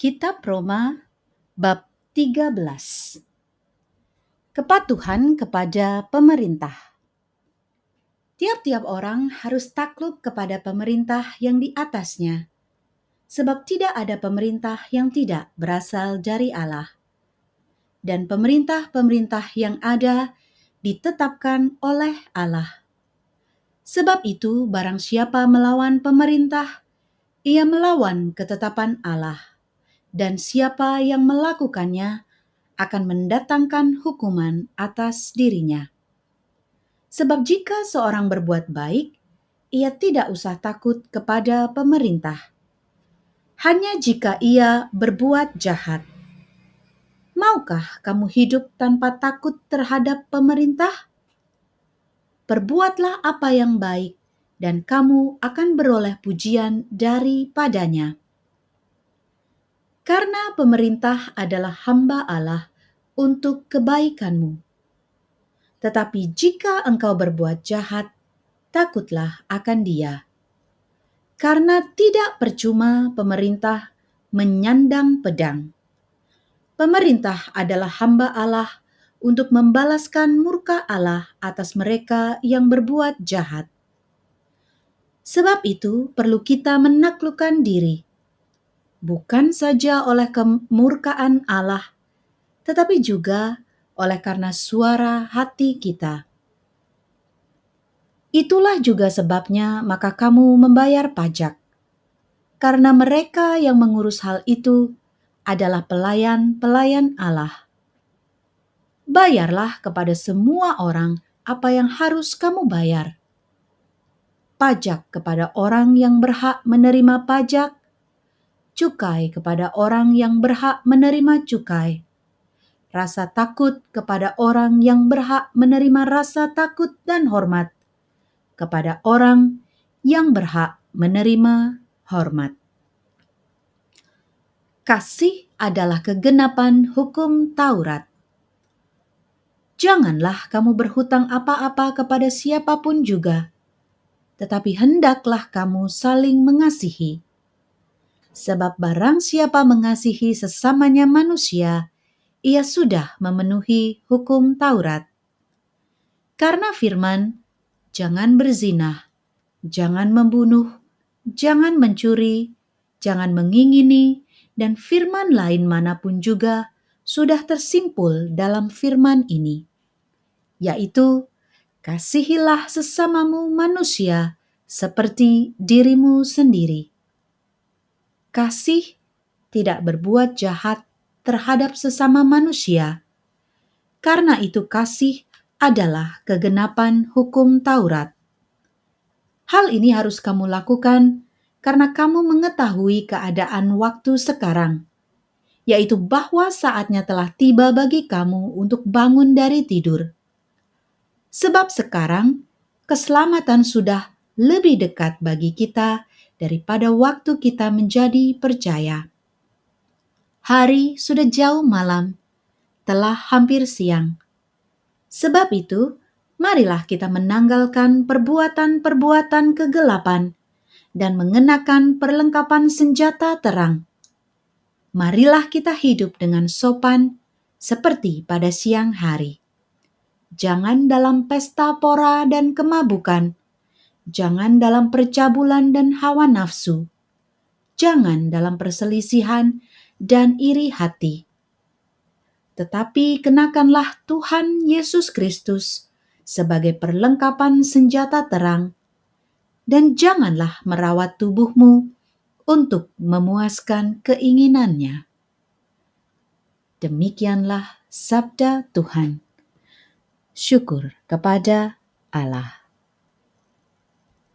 Kitab Roma bab 13 Kepatuhan kepada pemerintah Tiap-tiap orang harus takluk kepada pemerintah yang di atasnya, sebab tidak ada pemerintah yang tidak berasal dari Allah. Dan pemerintah-pemerintah yang ada ditetapkan oleh Allah. Sebab itu barang siapa melawan pemerintah, ia melawan ketetapan Allah dan siapa yang melakukannya akan mendatangkan hukuman atas dirinya. Sebab jika seorang berbuat baik, ia tidak usah takut kepada pemerintah. Hanya jika ia berbuat jahat. Maukah kamu hidup tanpa takut terhadap pemerintah? Perbuatlah apa yang baik, dan kamu akan beroleh pujian daripadanya karena pemerintah adalah hamba Allah untuk kebaikanmu. Tetapi jika engkau berbuat jahat, takutlah akan Dia, karena tidak percuma pemerintah menyandang pedang. Pemerintah adalah hamba Allah untuk membalaskan murka Allah atas mereka yang berbuat jahat. Sebab itu, perlu kita menaklukkan diri bukan saja oleh kemurkaan Allah, tetapi juga oleh karena suara hati kita. Itulah juga sebabnya maka kamu membayar pajak, karena mereka yang mengurus hal itu adalah pelayan-pelayan Allah. Bayarlah kepada semua orang apa yang harus kamu bayar. Pajak kepada orang yang berhak menerima pajak, cukai kepada orang yang berhak menerima cukai, rasa takut kepada orang yang berhak menerima rasa takut dan hormat, kepada orang yang berhak menerima hormat. Kasih adalah kegenapan hukum Taurat. Janganlah kamu berhutang apa-apa kepada siapa pun juga, tetapi hendaklah kamu saling mengasihi sebab barang siapa mengasihi sesamanya manusia, ia sudah memenuhi hukum Taurat. Karena firman, jangan berzina, jangan membunuh, jangan mencuri, jangan mengingini, dan firman lain mana pun juga sudah tersimpul dalam firman ini, yaitu kasihilah sesamamu manusia seperti dirimu sendiri kasih tidak berbuat jahat terhadap sesama manusia. Karena itu kasih adalah kegenapan hukum Taurat. Hal ini harus kamu lakukan karena kamu mengetahui keadaan waktu sekarang, yaitu bahwa saatnya telah tiba bagi kamu untuk bangun dari tidur. Sebab sekarang keselamatan sudah lebih dekat bagi kita daripada waktu kita menjadi percaya. Hari sudah jauh malam, telah hampir siang. Sebab itu, marilah kita menanggalkan perbuatan-perbuatan kegelapan dan mengenakan perlengkapan senjata terang. Marilah kita hidup dengan sopan seperti pada siang hari. Jangan dalam pesta pora dan kemabukan, Jangan dalam percabulan dan hawa nafsu. Jangan dalam perselisihan dan iri hati. Tetapi kenakanlah Tuhan Yesus Kristus sebagai perlengkapan senjata terang, dan janganlah merawat tubuhmu untuk memuaskan keinginannya. Demikianlah sabda Tuhan. Syukur kepada Allah.